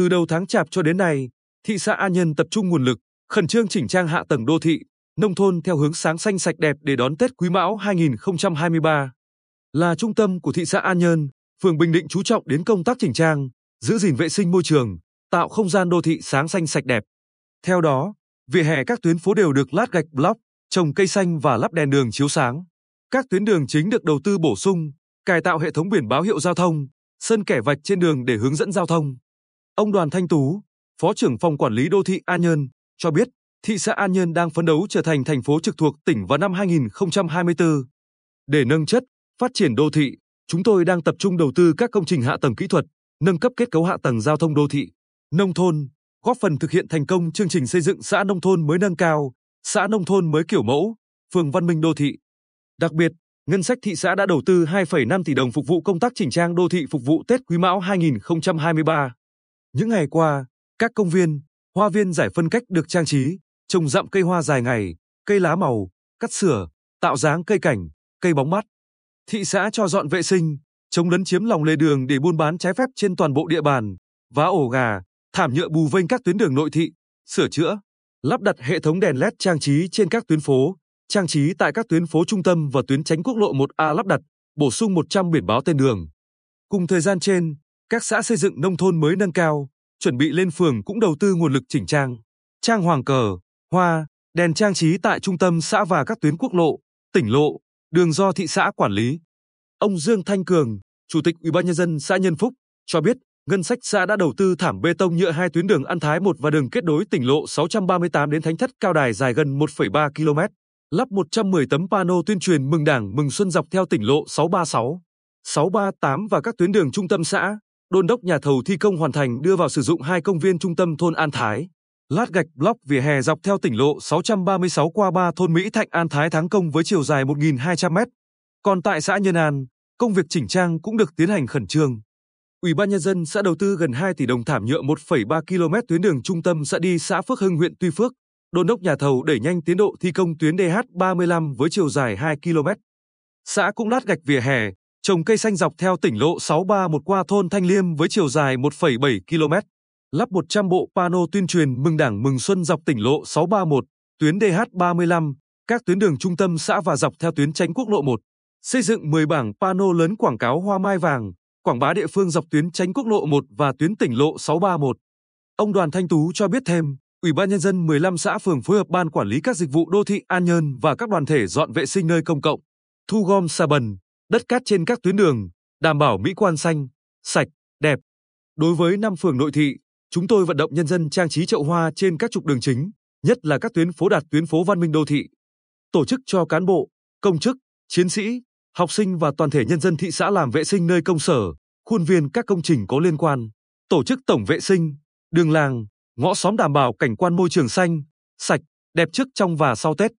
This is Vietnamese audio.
Từ đầu tháng Chạp cho đến nay, thị xã An Nhơn tập trung nguồn lực, khẩn trương chỉnh trang hạ tầng đô thị, nông thôn theo hướng sáng xanh sạch đẹp để đón Tết Quý Mão 2023. Là trung tâm của thị xã An Nhơn, phường Bình Định chú trọng đến công tác chỉnh trang, giữ gìn vệ sinh môi trường, tạo không gian đô thị sáng xanh sạch đẹp. Theo đó, vỉa hè các tuyến phố đều được lát gạch block, trồng cây xanh và lắp đèn đường chiếu sáng. Các tuyến đường chính được đầu tư bổ sung, cải tạo hệ thống biển báo hiệu giao thông, sân kẻ vạch trên đường để hướng dẫn giao thông. Ông Đoàn Thanh Tú, Phó trưởng phòng quản lý đô thị An Nhơn, cho biết thị xã An Nhơn đang phấn đấu trở thành thành phố trực thuộc tỉnh vào năm 2024. Để nâng chất, phát triển đô thị, chúng tôi đang tập trung đầu tư các công trình hạ tầng kỹ thuật, nâng cấp kết cấu hạ tầng giao thông đô thị, nông thôn, góp phần thực hiện thành công chương trình xây dựng xã nông thôn mới nâng cao, xã nông thôn mới kiểu mẫu, phường văn minh đô thị. Đặc biệt, ngân sách thị xã đã đầu tư 2,5 tỷ đồng phục vụ công tác chỉnh trang đô thị phục vụ Tết Quý Mão 2023. Những ngày qua, các công viên, hoa viên giải phân cách được trang trí, trồng dặm cây hoa dài ngày, cây lá màu, cắt sửa, tạo dáng cây cảnh, cây bóng mát. Thị xã cho dọn vệ sinh, chống lấn chiếm lòng lề đường để buôn bán trái phép trên toàn bộ địa bàn, vá ổ gà, thảm nhựa bù vênh các tuyến đường nội thị, sửa chữa, lắp đặt hệ thống đèn LED trang trí trên các tuyến phố, trang trí tại các tuyến phố trung tâm và tuyến tránh quốc lộ 1A lắp đặt, bổ sung 100 biển báo tên đường. Cùng thời gian trên, các xã xây dựng nông thôn mới nâng cao, chuẩn bị lên phường cũng đầu tư nguồn lực chỉnh trang, trang hoàng cờ, hoa, đèn trang trí tại trung tâm xã và các tuyến quốc lộ, tỉnh lộ, đường do thị xã quản lý. Ông Dương Thanh Cường, Chủ tịch Ủy ban nhân dân xã Nhân Phúc cho biết, ngân sách xã đã đầu tư thảm bê tông nhựa hai tuyến đường An Thái 1 và đường kết nối tỉnh lộ 638 đến Thánh Thất Cao Đài dài gần 1,3 km, lắp 110 tấm pano tuyên truyền mừng Đảng mừng Xuân dọc theo tỉnh lộ 636, 638 và các tuyến đường trung tâm xã. Đôn đốc nhà thầu thi công hoàn thành đưa vào sử dụng hai công viên trung tâm thôn An Thái, lát gạch block vỉa hè dọc theo tỉnh lộ 636 qua ba thôn Mỹ Thạnh An Thái Thắng Công với chiều dài 1.200 m. Còn tại xã Nhân An, công việc chỉnh trang cũng được tiến hành khẩn trương. Ủy ban nhân dân xã đầu tư gần 2 tỷ đồng thảm nhựa 1,3 km tuyến đường trung tâm xã đi xã Phước Hưng huyện Tuy Phước, đôn đốc nhà thầu đẩy nhanh tiến độ thi công tuyến DH35 với chiều dài 2 km. Xã cũng lát gạch vỉa hè, trồng cây xanh dọc theo tỉnh lộ 631 qua thôn Thanh Liêm với chiều dài 1,7 km, lắp 100 bộ pano tuyên truyền mừng Đảng mừng Xuân dọc tỉnh lộ 631, tuyến DH35, các tuyến đường trung tâm xã và dọc theo tuyến tránh quốc lộ 1, xây dựng 10 bảng pano lớn quảng cáo hoa mai vàng, quảng bá địa phương dọc tuyến tránh quốc lộ 1 và tuyến tỉnh lộ 631. Ông Đoàn Thanh Tú cho biết thêm, Ủy ban nhân dân 15 xã phường phối hợp ban quản lý các dịch vụ đô thị An Nhơn và các đoàn thể dọn vệ sinh nơi công cộng, thu gom xà bần, đất cát trên các tuyến đường, đảm bảo mỹ quan xanh, sạch, đẹp. Đối với năm phường nội thị, chúng tôi vận động nhân dân trang trí chậu hoa trên các trục đường chính, nhất là các tuyến phố đạt tuyến phố văn minh đô thị. Tổ chức cho cán bộ, công chức, chiến sĩ, học sinh và toàn thể nhân dân thị xã làm vệ sinh nơi công sở, khuôn viên các công trình có liên quan, tổ chức tổng vệ sinh, đường làng, ngõ xóm đảm bảo cảnh quan môi trường xanh, sạch, đẹp trước trong và sau Tết.